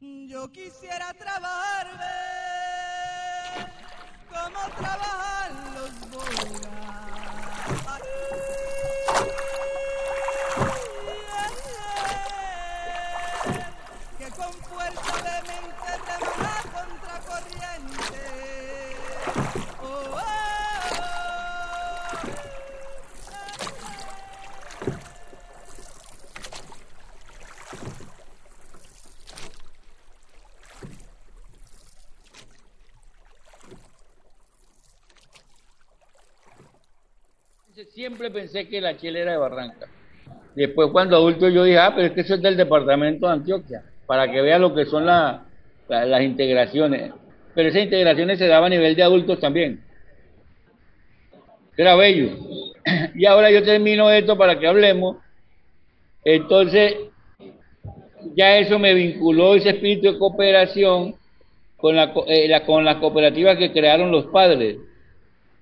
Yo quisiera trabajar ver cómo trabajan los bogas. Siempre pensé que la chela era de Barranca. Después cuando adulto yo dije, ah, pero es que eso es del departamento de Antioquia, para que vea lo que son la- la- las integraciones. Pero esas integraciones se daban a nivel de adultos también. Era bello. Y ahora yo termino esto para que hablemos. Entonces, ya eso me vinculó ese espíritu de cooperación con, eh, las cooperativas que crearon los padres.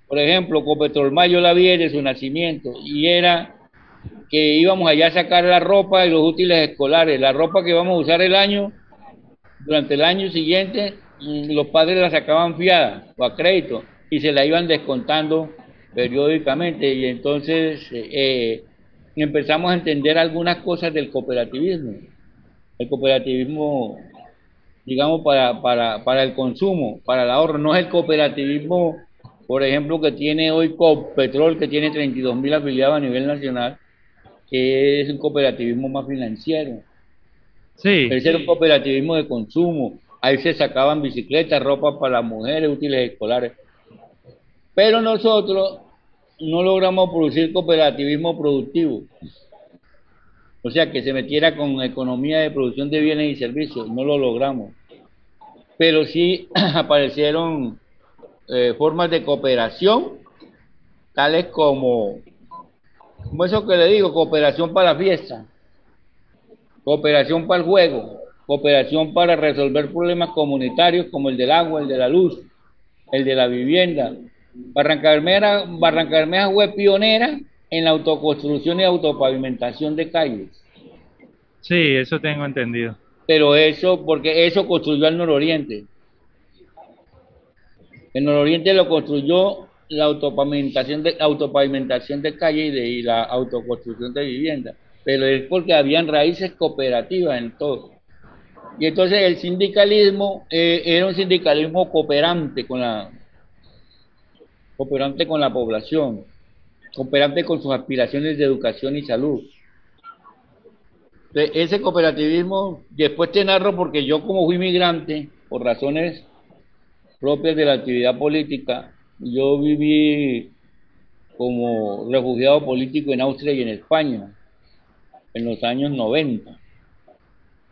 Por ejemplo, Copetrol Mayo la vi de su nacimiento y era que íbamos allá a sacar la ropa y los útiles escolares, la ropa que íbamos a usar el año, durante el año siguiente, mm, los padres la sacaban fiada o a crédito y se la iban descontando periódicamente. Y entonces eh, empezamos a entender algunas cosas del cooperativismo. El cooperativismo, digamos, para, para, para el consumo, para el ahorro, no es el cooperativismo, por ejemplo, que tiene hoy Copetrol, que tiene 32 mil afiliados a nivel nacional, que es un cooperativismo más financiero. Sí, Ese era un cooperativismo de consumo. Ahí se sacaban bicicletas, ropa para las mujeres, útiles escolares. Pero nosotros no logramos producir cooperativismo productivo. O sea, que se metiera con economía de producción de bienes y servicios. No lo logramos. Pero sí aparecieron eh, formas de cooperación, tales como, como eso que le digo, cooperación para la fiesta cooperación para el juego, cooperación para resolver problemas comunitarios como el del agua, el de la luz, el de la vivienda. Barranca Bermeja, Barranca Bermeja fue pionera en la autoconstrucción y autopavimentación de calles. sí, eso tengo entendido. Pero eso, porque eso construyó el nororiente. El nororiente lo construyó la autopavimentación de, autopavimentación de calle y, la autoconstrucción de vivienda. Pero es porque habían raíces cooperativas en todo. Y entonces el sindicalismo eh, era un sindicalismo cooperante con la cooperante con la población, cooperante con sus aspiraciones de educación y salud. Ese cooperativismo, después te narro porque yo como fui migrante, por razones propias de la actividad política, yo viví como refugiado político en Austria y en España en los años 90.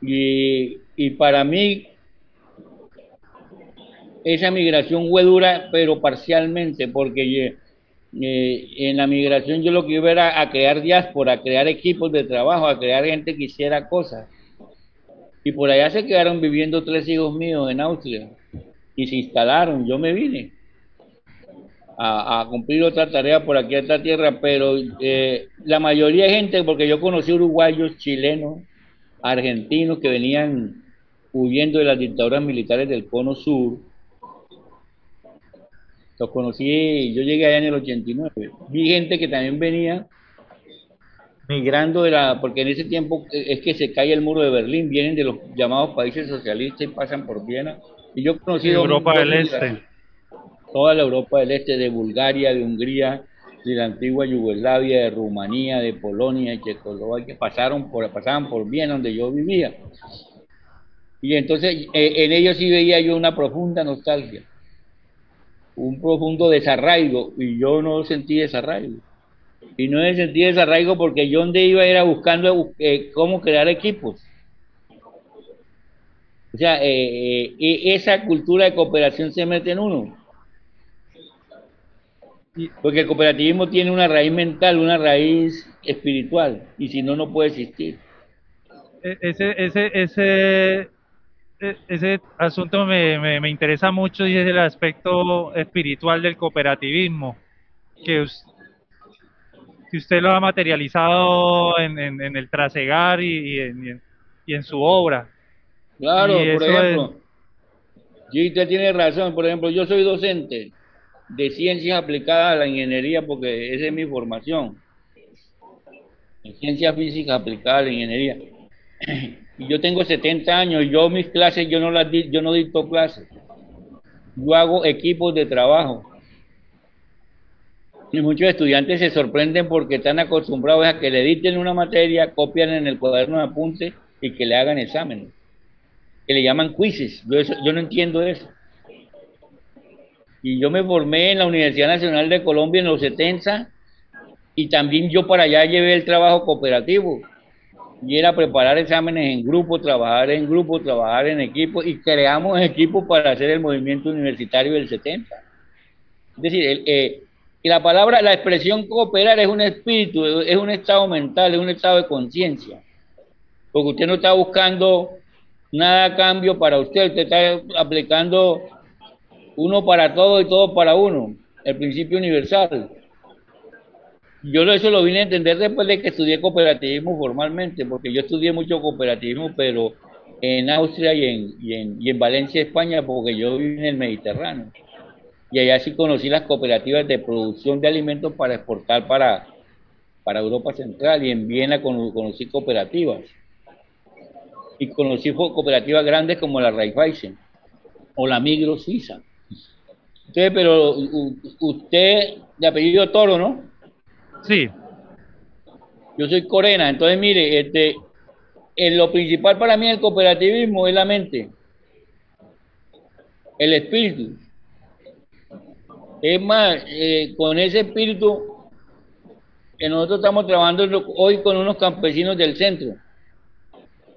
Y, para mí esa migración fue dura, pero parcialmente, porque eh, en la migración yo lo que iba era a crear diáspora, a crear equipos de trabajo, a crear gente que hiciera cosas. Y por allá se quedaron viviendo tres hijos míos en Austria y se instalaron. Yo me vine a, cumplir otra tarea por aquí a esta tierra, pero eh, la mayoría de gente, porque yo conocí uruguayos, chilenos, argentinos que venían huyendo de las dictaduras militares del cono sur. Los conocí, yo llegué allá en el 89. Vi gente que también venía migrando de la, porque en ese tiempo es que se cae el muro de Berlín, vienen de los llamados países socialistas y pasan por Viena. Y yo Europa del migraciones Este. toda la Europa del Este, de Bulgaria, de Hungría, de la antigua Yugoslavia, de Rumanía, de Polonia, de Checoslovaquia, pasaron por, pasaban por Viena, donde yo vivía. Y entonces eh, en ellos sí veía yo una profunda nostalgia, un profundo desarraigo, y yo no sentí desarraigo. Y no sentí desarraigo porque yo donde iba era buscando eh, cómo crear equipos. O sea, eh, eh, e- esa cultura de cooperación se mete en uno. Porque el cooperativismo tiene una raíz mental, una raíz espiritual, y si no, no puede existir. E- ese, ese, ese, e- ese asunto me, me, me interesa mucho y es el aspecto espiritual del cooperativismo, que, us- que usted lo ha materializado en, en, en el trasegar y, y en- y en su obra. Claro, Y por ejemplo, sí, usted tiene razón. Por ejemplo, yo soy docente de ciencias aplicadas a la ingeniería porque esa es mi formación. En ciencias físicas aplicadas a la ingeniería. Y yo tengo 70 años, yo mis clases, yo no las di- yo no dicto clases. Yo hago equipos de trabajo. Y muchos estudiantes se sorprenden porque están acostumbrados a que le dicten una materia, copian en el cuaderno de apunte y que le hagan exámenes. Que le llaman quizzes. Yo, eso- yo no entiendo eso. Y yo me formé en la Universidad Nacional de Colombia en los 70 y también yo para allá llevé el trabajo cooperativo. Y era preparar exámenes en grupo, trabajar en grupo, trabajar en equipo y creamos equipos para hacer el movimiento universitario del 70. Es decir, el, eh, y la palabra, la expresión cooperar es un espíritu, es un estado mental, es un estado de conciencia. Porque usted no está buscando nada cambio para usted, usted está aplicando uno para todo y todo para uno, el principio universal. Yo eso lo vine a entender después de que estudié cooperativismo formalmente, porque yo estudié mucho cooperativismo, pero en Austria y en, y en, y en Valencia, España, porque yo viví en el Mediterráneo. Y allá sí conocí las cooperativas de producción de alimentos para exportar para, para Europa Central y en Viena cono- conocí cooperativas. Y conocí cooperativas grandes como la Raiffeisen o la Migros Suiza. Entonces, pero usted de apellido Toro, ¿no? Sí, Yo soy Corena, entonces mire, este, en lo principal para mí del cooperativismo es la mente, el espíritu. Es más, eh, con ese espíritu que nosotros estamos trabajando hoy con unos campesinos del centro.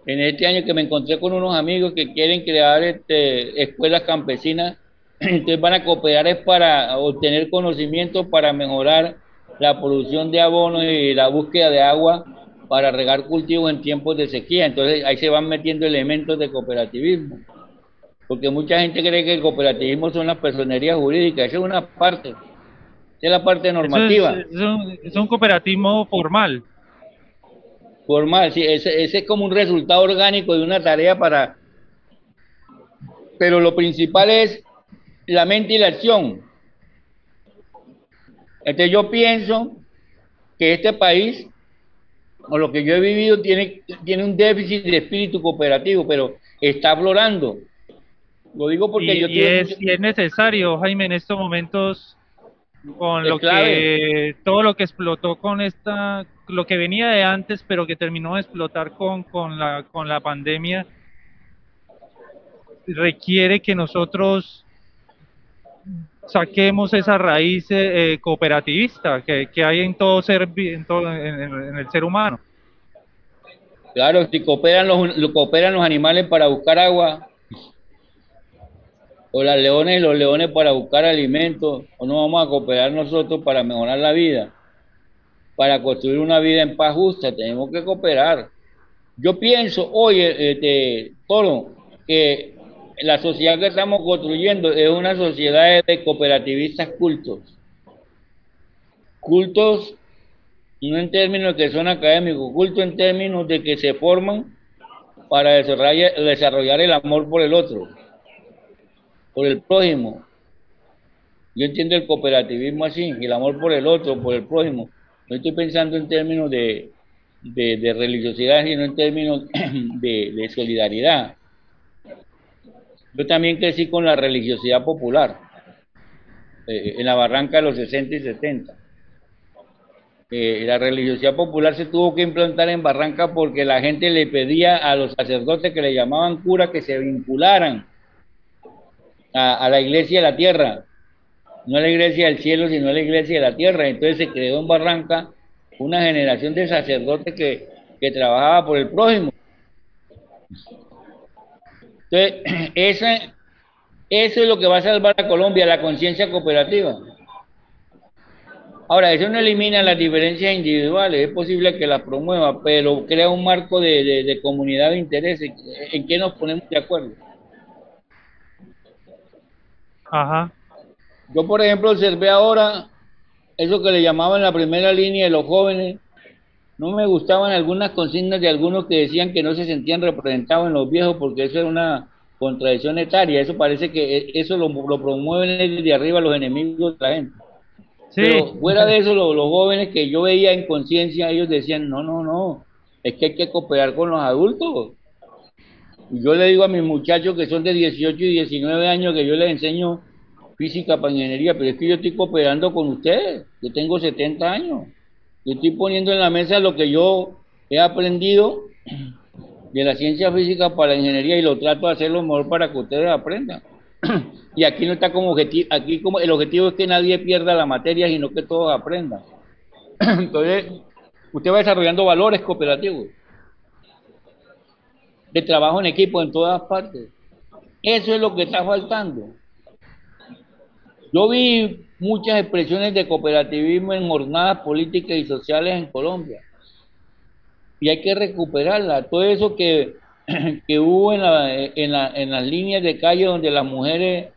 En este año que me encontré con unos amigos que quieren crear este, escuelas campesinas, entonces van a cooperar es para obtener conocimiento para mejorar la producción de abono y la búsqueda de agua para regar cultivos en tiempos de sequía. Entonces ahí se van metiendo elementos de cooperativismo. Porque mucha gente cree que el cooperativismo son las personerías jurídicas. Esa es una parte. Esa es la parte es, normativa. es un, es un cooperativismo formal. Formal, sí, ese, ese es como un resultado orgánico de una tarea para... Pero lo principal es la mente y la acción. Entonces yo pienso que este país, o lo que yo he vivido, tiene, tiene un déficit de espíritu cooperativo, pero está aflorando. Lo digo porque y, yo y es, mucho- y es necesario, Jaime, en estos momentos, con Es lo clave. que todo lo que explotó con esta, lo que venía de antes, pero que terminó de explotar con, con la con la pandemia, requiere que nosotros saquemos esa raíz eh, cooperativista que, hay en todo ser en, todo, en- el ser humano. Claro, si cooperan los, lo- cooperan los animales para buscar agua, o las leones y los leones para buscar alimentos, o no vamos a cooperar nosotros para mejorar la vida, para construir una vida en paz justa, tenemos que cooperar. Yo pienso, oye, este, Toro, que la sociedad que estamos construyendo es una sociedad de cooperativistas cultos. Cultos no en términos que son académicos, culto en términos de que se forman para desarrollar el amor por el otro, por el prójimo. Yo entiendo el cooperativismo así, el amor por el otro, por el prójimo. No estoy pensando en términos de, de, de religiosidad, sino en términos de, solidaridad. Yo también crecí con la religiosidad popular, eh, en la barranca de los 60 y 70 eh, la religiosidad popular se tuvo que implantar en Barranca porque la gente le pedía a los sacerdotes que le llamaban cura que se vincularan a, a la iglesia de la tierra, no la iglesia del cielo, sino la iglesia de la tierra. Entonces se creó en Barranca una generación de sacerdotes que, que trabajaba por el prójimo. Entonces, esa, eso es lo que va a salvar a Colombia, la conciencia cooperativa. Ahora, eso no elimina las diferencias individuales, es posible que las promueva, pero crea un marco de, de- de comunidad de intereses. ¿En qué nos ponemos de acuerdo? Ajá. Yo, por ejemplo, observé ahora eso que le llamaban la primera línea de los jóvenes, no me gustaban algunas consignas de algunos que decían que no se sentían representados en los viejos porque eso era una contradicción etaria. Eso parece que e, eso lo, lo promueven desde arriba los enemigos de la gente. Sí. Pero fuera de eso, lo- los jóvenes que yo veía en conciencia, ellos decían, no, no, no, es que hay que cooperar con los adultos. Y yo le digo a mis muchachos que son de 18 y 19 años que yo les enseño física para ingeniería, pero es que yo estoy cooperando con ustedes. Yo tengo 70 años. Yo estoy poniendo en la mesa lo que yo he aprendido de la ciencia física para la ingeniería y lo trato de hacer lo mejor para que ustedes aprendan. y aquí no está como objetivo, aquí como el objetivo es que nadie pierda la materia, sino que todos aprendan. Entonces, usted va desarrollando valores cooperativos de trabajo en equipo en todas partes. Eso es lo que está faltando. Yo vi muchas expresiones de cooperativismo en jornadas políticas y sociales en Colombia. Y hay que recuperarla. Todo eso que, que hubo en, la, en, la, en las líneas de calle donde las mujeres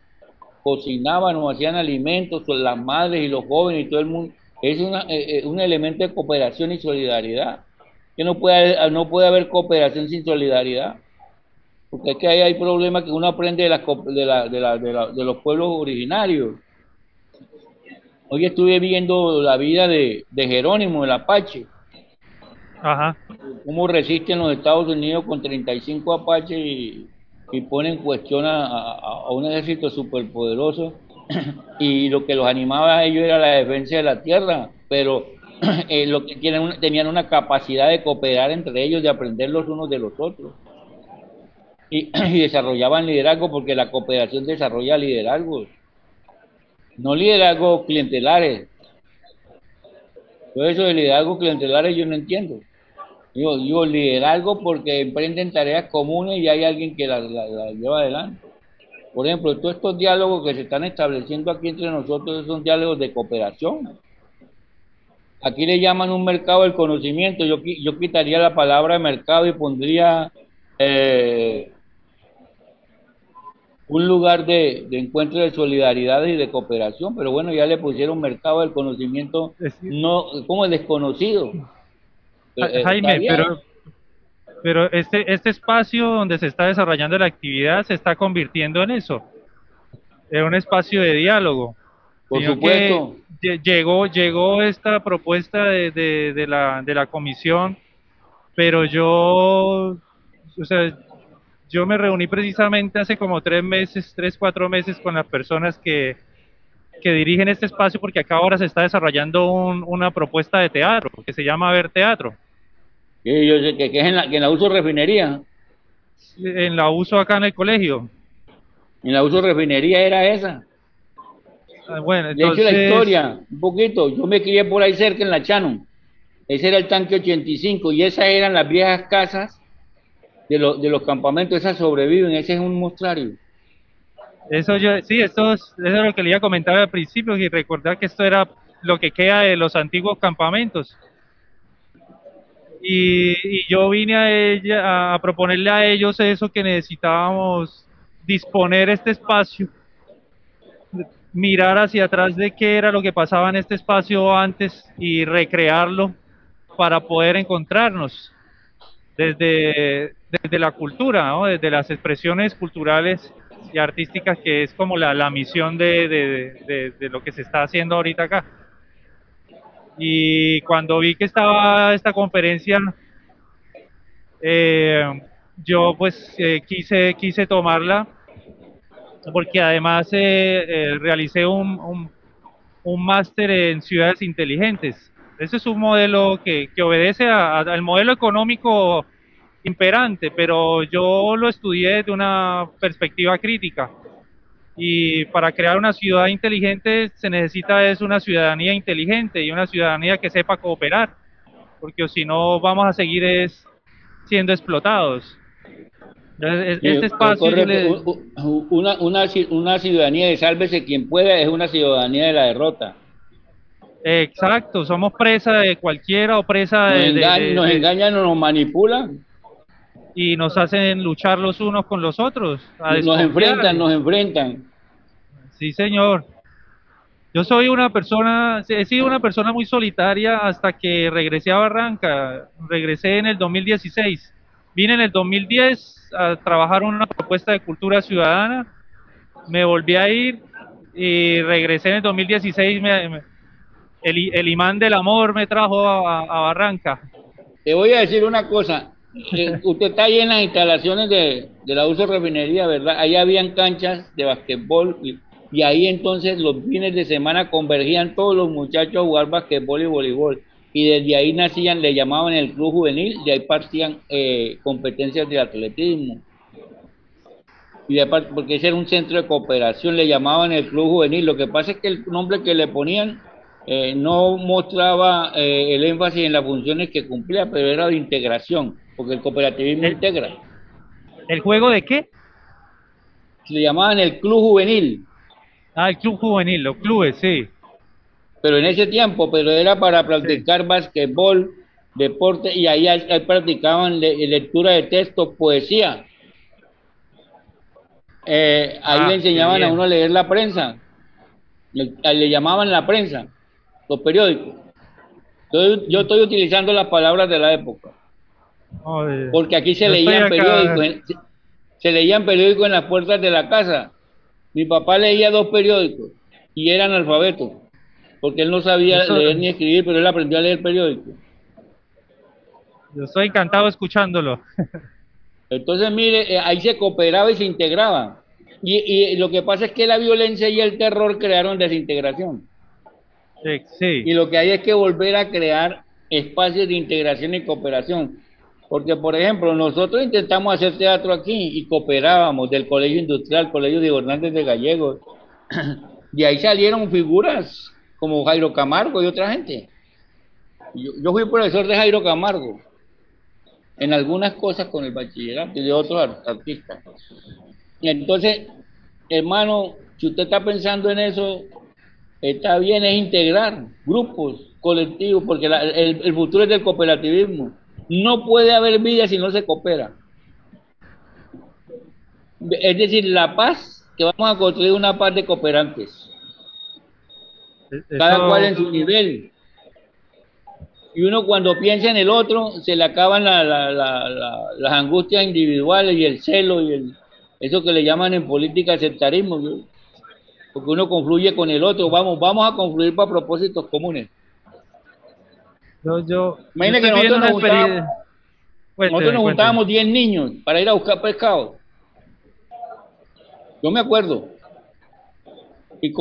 cocinaban o hacían alimentos, o las madres y los jóvenes y todo el mundo, es una, eh, eh, un elemento de cooperación y solidaridad. Que no puede, no puede haber cooperación sin solidaridad. Porque es que ahí hay problemas que uno aprende de, las de, la, de, de los pueblos originarios. Hoy estuve viendo la vida de, de Jerónimo, el Apache, Ajá. cómo resisten los Estados Unidos con 35 Apaches y, y ponen en cuestión a, a- a un ejército superpoderoso. y lo que los animaba a ellos era la defensa de la tierra, pero eh, lo que tienen tenían una capacidad de cooperar entre ellos, de aprender los unos de los otros. Y, y desarrollaban liderazgo porque la cooperación desarrolla liderazgos, no liderazgos clientelares. Todo eso de liderazgo clientelares yo no entiendo. Digo, digo liderazgo porque emprenden tareas comunes y hay alguien que las la, la lleva adelante. Por ejemplo, todos estos diálogos que se están estableciendo aquí entre nosotros son diálogos de cooperación. Aquí le llaman un mercado del conocimiento. Yo, yo quitaría la palabra mercado y pondría eh, un lugar de, de encuentro de solidaridad y de cooperación. Pero bueno, ya le pusieron mercado del conocimiento, no como desconocido. Eh, eh, Jaime, pero, pero este, este espacio donde se está desarrollando la actividad se está convirtiendo en eso, en un espacio de diálogo. Por supuesto. que llegó, llegó esta propuesta de, de, de la, de la comisión, pero yo, o sea, yo me reuní precisamente hace como tres meses, tres, cuatro meses con las personas que, que dirigen este espacio porque acá ahora se está desarrollando un- una propuesta de teatro que se llama Ver Teatro. Sí, yo sé que, que es en la, que en la uso refinería. En la uso acá en el colegio. En la uso refinería era esa. Ah, Bueno, De hecho, la historia, un poquito. Yo me crié por ahí cerca en la Chano. Ese era el tanque 85 y esas eran las viejas casas de, los de los campamentos. Esas sobreviven. Ese es un mostrario. Eso yo, sí, esto es, eso es lo que le iba a comentar al principio y recordar que esto era lo que queda de los antiguos campamentos. Y, y yo vine a ella a proponerle a ellos eso que necesitábamos disponer este espacio, mirar hacia atrás de qué era lo que pasaba en este espacio antes y recrearlo para poder encontrarnos desde, desde la cultura, desde las expresiones culturales y artísticas que es como la, la misión de, de, lo que se está haciendo ahorita acá. Y cuando vi que estaba esta conferencia, eh, yo pues eh, quise, quise tomarla porque además eh, eh, realicé un, un, un máster en ciudades inteligentes. Ese es un modelo que, que obedece al modelo económico imperante, pero yo lo estudié desde una perspectiva crítica. Y para crear una ciudad inteligente se necesita es una ciudadanía inteligente y una ciudadanía que sepa cooperar, porque si no vamos a seguir es siendo explotados. Entonces, es- este Sí, espacio una, una, una ciudadanía de sálvese quien pueda es una ciudadanía de la derrota. Exacto, somos presa de cualquiera o presa Nos, de, de- enga- de- nos engañan o nos manipulan. Y nos hacen luchar los unos con los otros. a Nos enfrentan, nos enfrentan. Sí, señor. Yo soy una persona, he sido una persona muy solitaria hasta que regresé a Barranca. Regresé en el 2016. Vine en el 2010 a trabajar una propuesta de cultura ciudadana. Me volví a ir y regresé en el 2016. el, el, imán del amor me trajo a, Barranca. Te voy a decir una cosa. Eh, usted está ahí en las instalaciones de, de la uso refinería, ¿verdad? Ahí habían canchas de basquetbol y ahí entonces los fines de semana convergían todos los muchachos a jugar basquetbol y voleibol y desde ahí nacían, le llamaban el club juvenil, de ahí partían eh, competencias de atletismo. Y de, porque ese era un centro de cooperación, le llamaban el club juvenil. Lo que pasa es que el nombre que le ponían eh, no mostraba eh, el énfasis en las funciones que cumplía, pero era de integración, porque el cooperativismo integra. ¿El juego de qué? Le llamaban el club juvenil. Ah, el club juvenil, los clubes, sí. Pero en ese tiempo, pero era para practicar basquetbol, deporte, y ahí, practicaban lectura de texto, poesía. Eh, ahí ah, le enseñaban a uno a leer la prensa, le, llamaban la prensa, los periódicos. Entonces, yo estoy utilizando las palabras de la época. Porque aquí se leían periódicos, se, se leían periódicos en las puertas de la casa mi papá leía dos periódicos y era analfabeto, porque él no sabía leer ni escribir, pero él aprendió a leer periódicos. Yo estoy encantado escuchándolo. Entonces, mire, eh, ahí se cooperaba y se integraba. Y, y, lo que pasa es que la violencia y el terror crearon desintegración. Sí. Y lo que hay es que volver a crear espacios de integración y cooperación. Porque, por ejemplo, nosotros intentamos hacer teatro aquí y cooperábamos del Colegio Industrial, Colegio de Gobernantes de Gallegos. De ahí salieron figuras como Jairo Camargo y otra gente. Yo, fui profesor de Jairo Camargo en algunas cosas con el bachillerato y de otros artistas. Entonces, hermano, si usted está pensando en eso, está bien es integrar grupos, colectivos, porque el futuro es del cooperativismo no puede haber vida si no se coopera. Es decir, la paz, que vamos a construir una paz de cooperantes. E-, Cada cual en su nivel. Y uno cuando piensa en el otro, se le acaban las angustias individuales y el celo y el, eso que le llaman en política sectarismo. Porque uno confluye con el otro. Vamos, vamos a confluir para propósitos comunes. Yo, yo, Imagínate que nosotros nos, juntábamos, nosotros nos juntábamos 10 niños para ir a buscar pescado. Yo me acuerdo. Y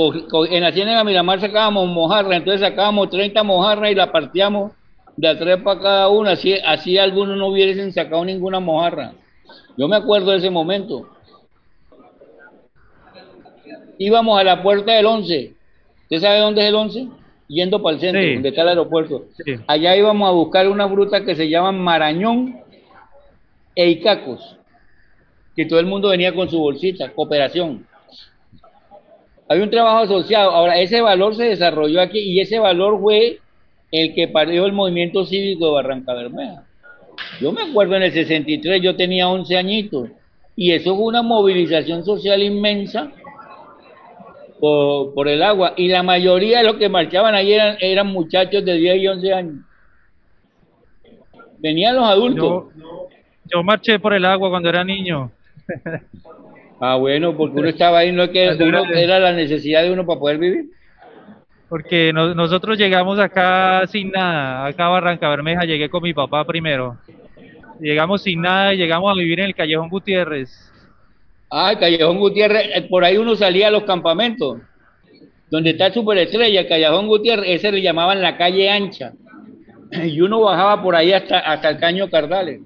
en la ciénaga Miramar sacábamos mojarra, entonces sacábamos 30 mojarras y la partíamos de a tres para cada una, así, así algunos no hubiesen sacado ninguna mojarra. Yo me acuerdo de ese momento. Íbamos a la puerta del 11. ¿Usted sabe dónde es el 11? Yendo para el centro, donde está el aeropuerto. Allá íbamos a buscar una fruta que se llama marañón e icacos, que todo el mundo venía con su bolsita, cooperación. Hay un trabajo asociado. Ahora, ese valor se desarrolló aquí y ese valor fue el que parió el movimiento cívico de Barranca Bermeja. Yo me acuerdo en el 63, yo tenía 11 añitos y eso fue una movilización social inmensa por, el agua. Y la mayoría de los que marchaban ahí eran, eran muchachos de 10 y 11 años. Venían los adultos. Yo, marché por el agua cuando era niño. ah, bueno, porque uno estaba ahí, no es que era la necesidad de uno para poder vivir. Porque nosotros llegamos acá sin nada, acá a Barranca Bermeja, llegué con mi papá primero. Llegamos sin nada y llegamos a vivir en el Callejón Gutiérrez Ah, Callejón Gutiérrez, eh, por ahí uno salía a los campamentos, donde está el superestrella, Callejón Gutiérrez, ese le llamaban la calle ancha. Y uno bajaba por ahí hasta, hasta el Caño Cardales.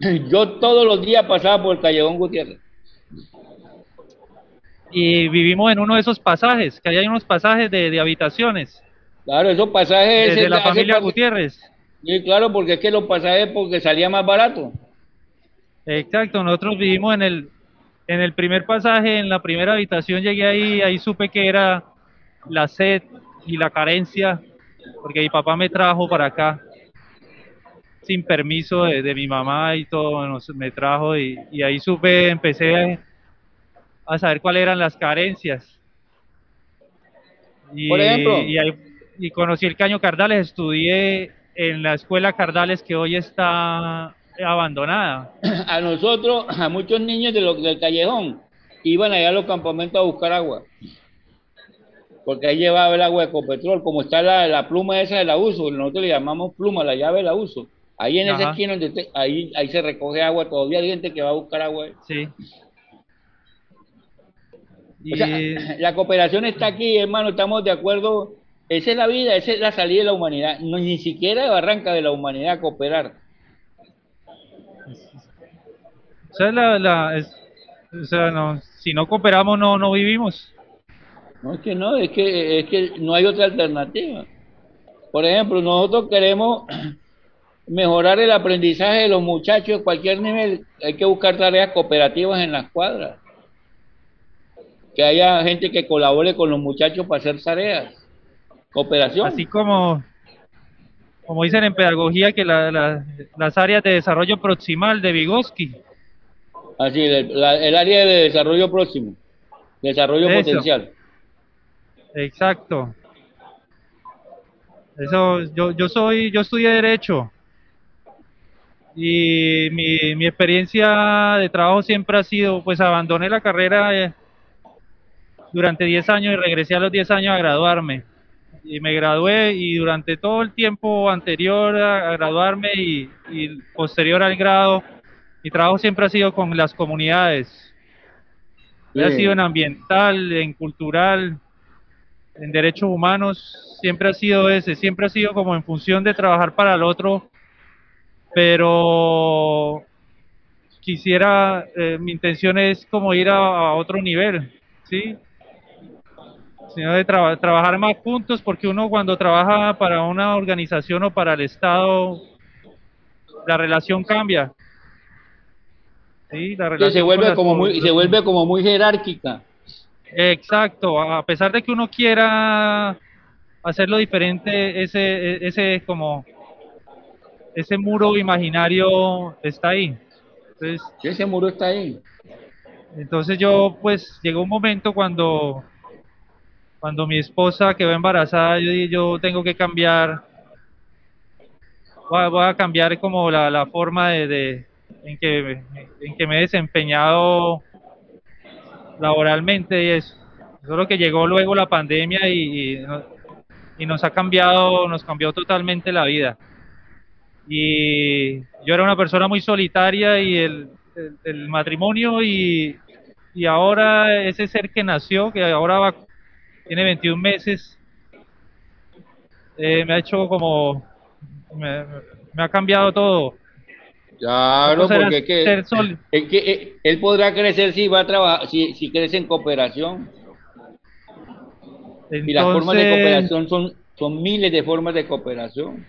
Yo todos los días pasaba por el Callejón Gutiérrez. Y vivimos en uno de esos pasajes, que hay unos pasajes de, habitaciones. Claro, esos pasajes... de la familia Gutiérrez. Sí, claro, porque es que los pasajes porque salía más barato. Exacto, nosotros vivimos en el, en el primer pasaje, en la primera habitación llegué ahí, ahí supe que era la sed y la carencia, porque mi papá me trajo para acá sin permiso de, mi mamá y todo, me trajo y, ahí supe, empecé a saber cuáles eran las carencias. Y, Por ejemplo. y, ahí- y conocí el Caño Cardales, estudié en la escuela Cardales que hoy está abandonada. A nosotros, a muchos niños de lo- del callejón, iban allá a los campamentos a buscar agua. Porque ahí llevaba el agua de Ecopetrol, como está la, la pluma esa de la uso, nosotros le llamamos pluma, la llave de la uso. Ahí en esa Ajá. esquina donde usted- ahí, ahí se recoge agua, todavía hay gente que va a buscar agua. Sí. O sea, Y- la cooperación está aquí, hermano, estamos de acuerdo. Esa es la vida, esa es la salida de la humanidad. No, ni siquiera arranca de la humanidad cooperar. O sea, la, la- es- o sea, no, si no cooperamos no, no vivimos. No es que no, es que, es que no hay otra alternativa. Por ejemplo, nosotros queremos mejorar el aprendizaje de los muchachos a cualquier nivel. Hay que buscar tareas cooperativas en las cuadras. Que haya gente que colabore con los muchachos para hacer tareas. Cooperación. Así como, como dicen en pedagogía que la- la- las áreas de desarrollo proximal de Vygotsky. Así, el, la- el área de desarrollo próximo. Desarrollo Eso. potencial. Exacto. Eso, yo, yo soy, yo estudié Derecho. Y mi, mi experiencia de trabajo siempre ha sido, pues abandoné la carrera eh, durante 10 años y regresé a los 10 años a graduarme. Y me gradué y durante todo el tiempo anterior a, a graduarme y, y posterior al grado, mi trabajo siempre ha sido con las comunidades. Ha sido en ambiental, en cultural, en derechos humanos, siempre ha sido ese, siempre ha sido como en función de trabajar para el otro, pero quisiera, eh, mi intención es como ir a, a otro nivel, ¿sí? Sino de traba- trabajar más juntos, porque uno cuando trabaja para una organización o para el Estado, la relación cambia. Sí, la Que relación se vuelve como co- muy, se vuelve como muy jerárquica. Exacto, a pesar de que uno quiera hacerlo diferente, ese, ese como ese muro imaginario está ahí. Entonces, Ese muro está ahí. entonces yo pues llegó un momento cuando cuando mi esposa quedó embarazada, yo dije yo tengo que cambiar, voy a, voy a cambiar como la, la forma de, de- en que en que me he desempeñado laboralmente y eso. Solo que llegó luego la pandemia y, y, no- y nos ha cambiado, nos cambió totalmente la vida. Y yo era una persona muy solitaria y el, el- matrimonio y, y ahora ese ser que nació, que ahora va, tiene 21 meses, eh, me ha hecho como, me ha cambiado todo. Claro, porque es que, es eh, él podrá crecer si va a trabajar, si, si crece en cooperación. y las formas de cooperación son, son miles de formas de cooperación.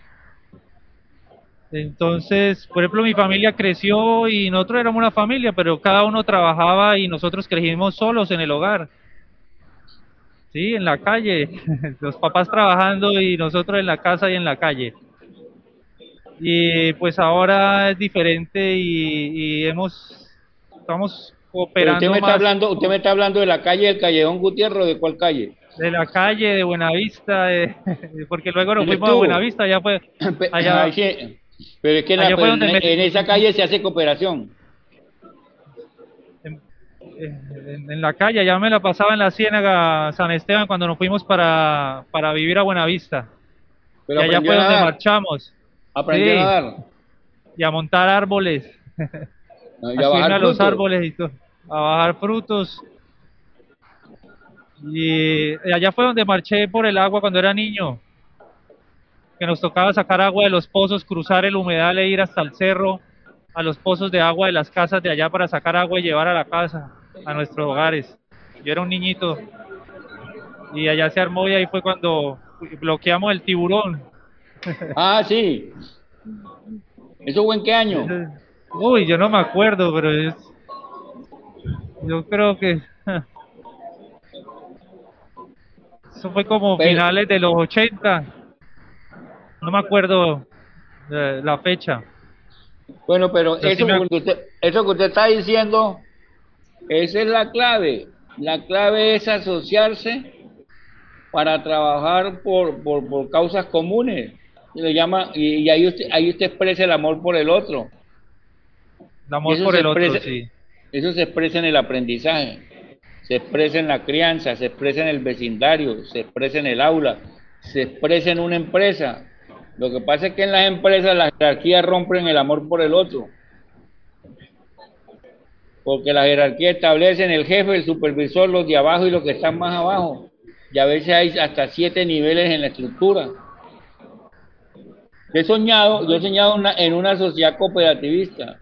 Entonces, por ejemplo, mi familia creció y nosotros éramos una familia, pero cada uno trabajaba y nosotros crecimos solos en el hogar. Sí, en la calle. Los papás trabajando y nosotros en la casa y en la calle. Y pues ahora es diferente y, y hemos estamos cooperando usted me está más hablando, usted me está hablando de la calle del Callejón Gutiérrez, ¿o ¿de cuál calle? de la calle de Buenavista, de- porque luego nos ¿Dónde fuimos a? Buenavista, ya fue Allá- Ay, sí, Pero es que la- allá donde en, me- en esa calle se hace cooperación. en, en- en la calle, ya me la pasaba en la Ciénaga San Esteban cuando nos fuimos para, para vivir a Buenavista. Pero y allá fue donde marchamos Sí. a nadar. y a montar árboles, No, y a bajar a los frutos. árboles y todo, a bajar frutos. Y allá fue donde marché por el agua cuando era niño, que nos tocaba sacar agua de los pozos, cruzar el humedal e ir hasta el cerro, a los pozos de agua de las casas de allá para sacar agua y llevar a la casa, a nuestros hogares. Yo era un niñito y allá se armó y ahí fue cuando bloqueamos el tiburón. Ah, sí. ¿Eso fue en qué año? Uy, yo no me acuerdo, pero es... Yo creo que... Eso fue como Pero- finales de los 80. No me acuerdo eh, la fecha. Bueno, pero sí eso, me- que usted, eso que usted está diciendo, esa es la clave. La clave es asociarse para trabajar por, por, por causas comunes. Y, le llama, y, y ahí, usted, ahí usted expresa el amor por el otro. El amor por el otro, sí. Eso se expresa en el aprendizaje, se expresa en la crianza, se expresa en el vecindario, se expresa en el aula, se expresa en una empresa. Lo que pasa es que en las empresas las jerarquías rompen el amor por el otro. Porque la jerarquía establecen el jefe, el supervisor, los de abajo y los que están más abajo. Y a veces hay hasta siete niveles en la estructura. He soñado, yo he soñado una- en una sociedad cooperativista.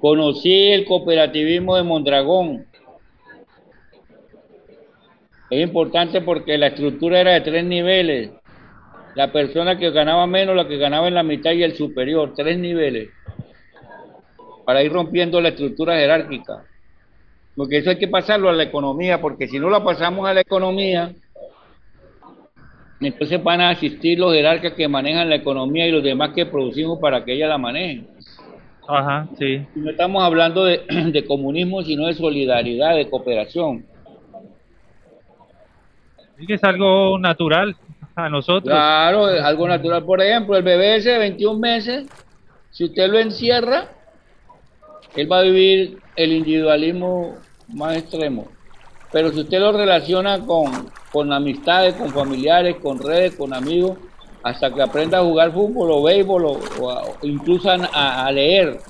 Conocí el cooperativismo de Mondragón. Es importante porque la estructura era de tres niveles. La persona que ganaba menos, la que ganaba en la mitad y el superior, tres niveles. Para ir rompiendo la estructura jerárquica. Porque eso hay que pasarlo a la economía, porque si no la pasamos a la economía, entonces van a asistir los jerarcas que manejan la economía y los demás que producimos para que ella la manejen. Ajá, sí. No estamos hablando de, de comunismo, sino de solidaridad, de cooperación. Es que es algo natural a nosotros. Claro, es algo natural. Por ejemplo, el bebé ese de 21 meses, si usted lo encierra, él va a vivir el individualismo más extremo. Pero si usted lo relaciona con, con amistades, con familiares, con redes, con amigos, hasta que aprenda a jugar fútbol o béisbol o, o incluso a leer.